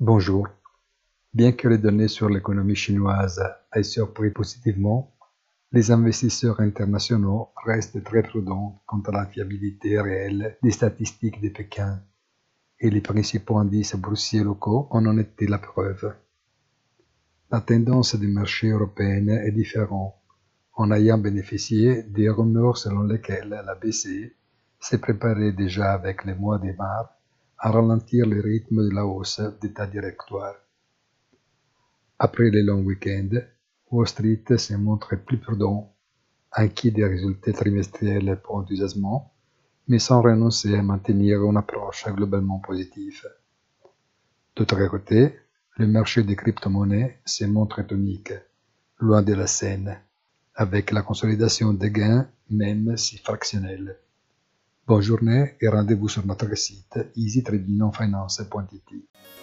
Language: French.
Bonjour. Bien que les données sur l'économie chinoise aient surpris positivement, les investisseurs internationaux restent très prudents quant à la fiabilité réelle des statistiques de Pékin, et les principaux indices boursiers locaux en ont été la preuve. La tendance des marchés européens est différente, en ayant bénéficié des rumeurs selon lesquels la BCE s'est préparée déjà avec les mois de mars à ralentir le rythme de la hausse d'état directoire. Après les longs week-ends, Wall Street se montre plus prudent, inquiet des résultats trimestriels pour enthousiasmant, mais sans renoncer à maintenir une approche globalement positive. D'autre côté, le marché des crypto-monnaies se montre tonique, loin de la scène, avec la consolidation des gains, même si fractionnels. Bonne journée et rendez-vous sur notre site easytradingfinance.it.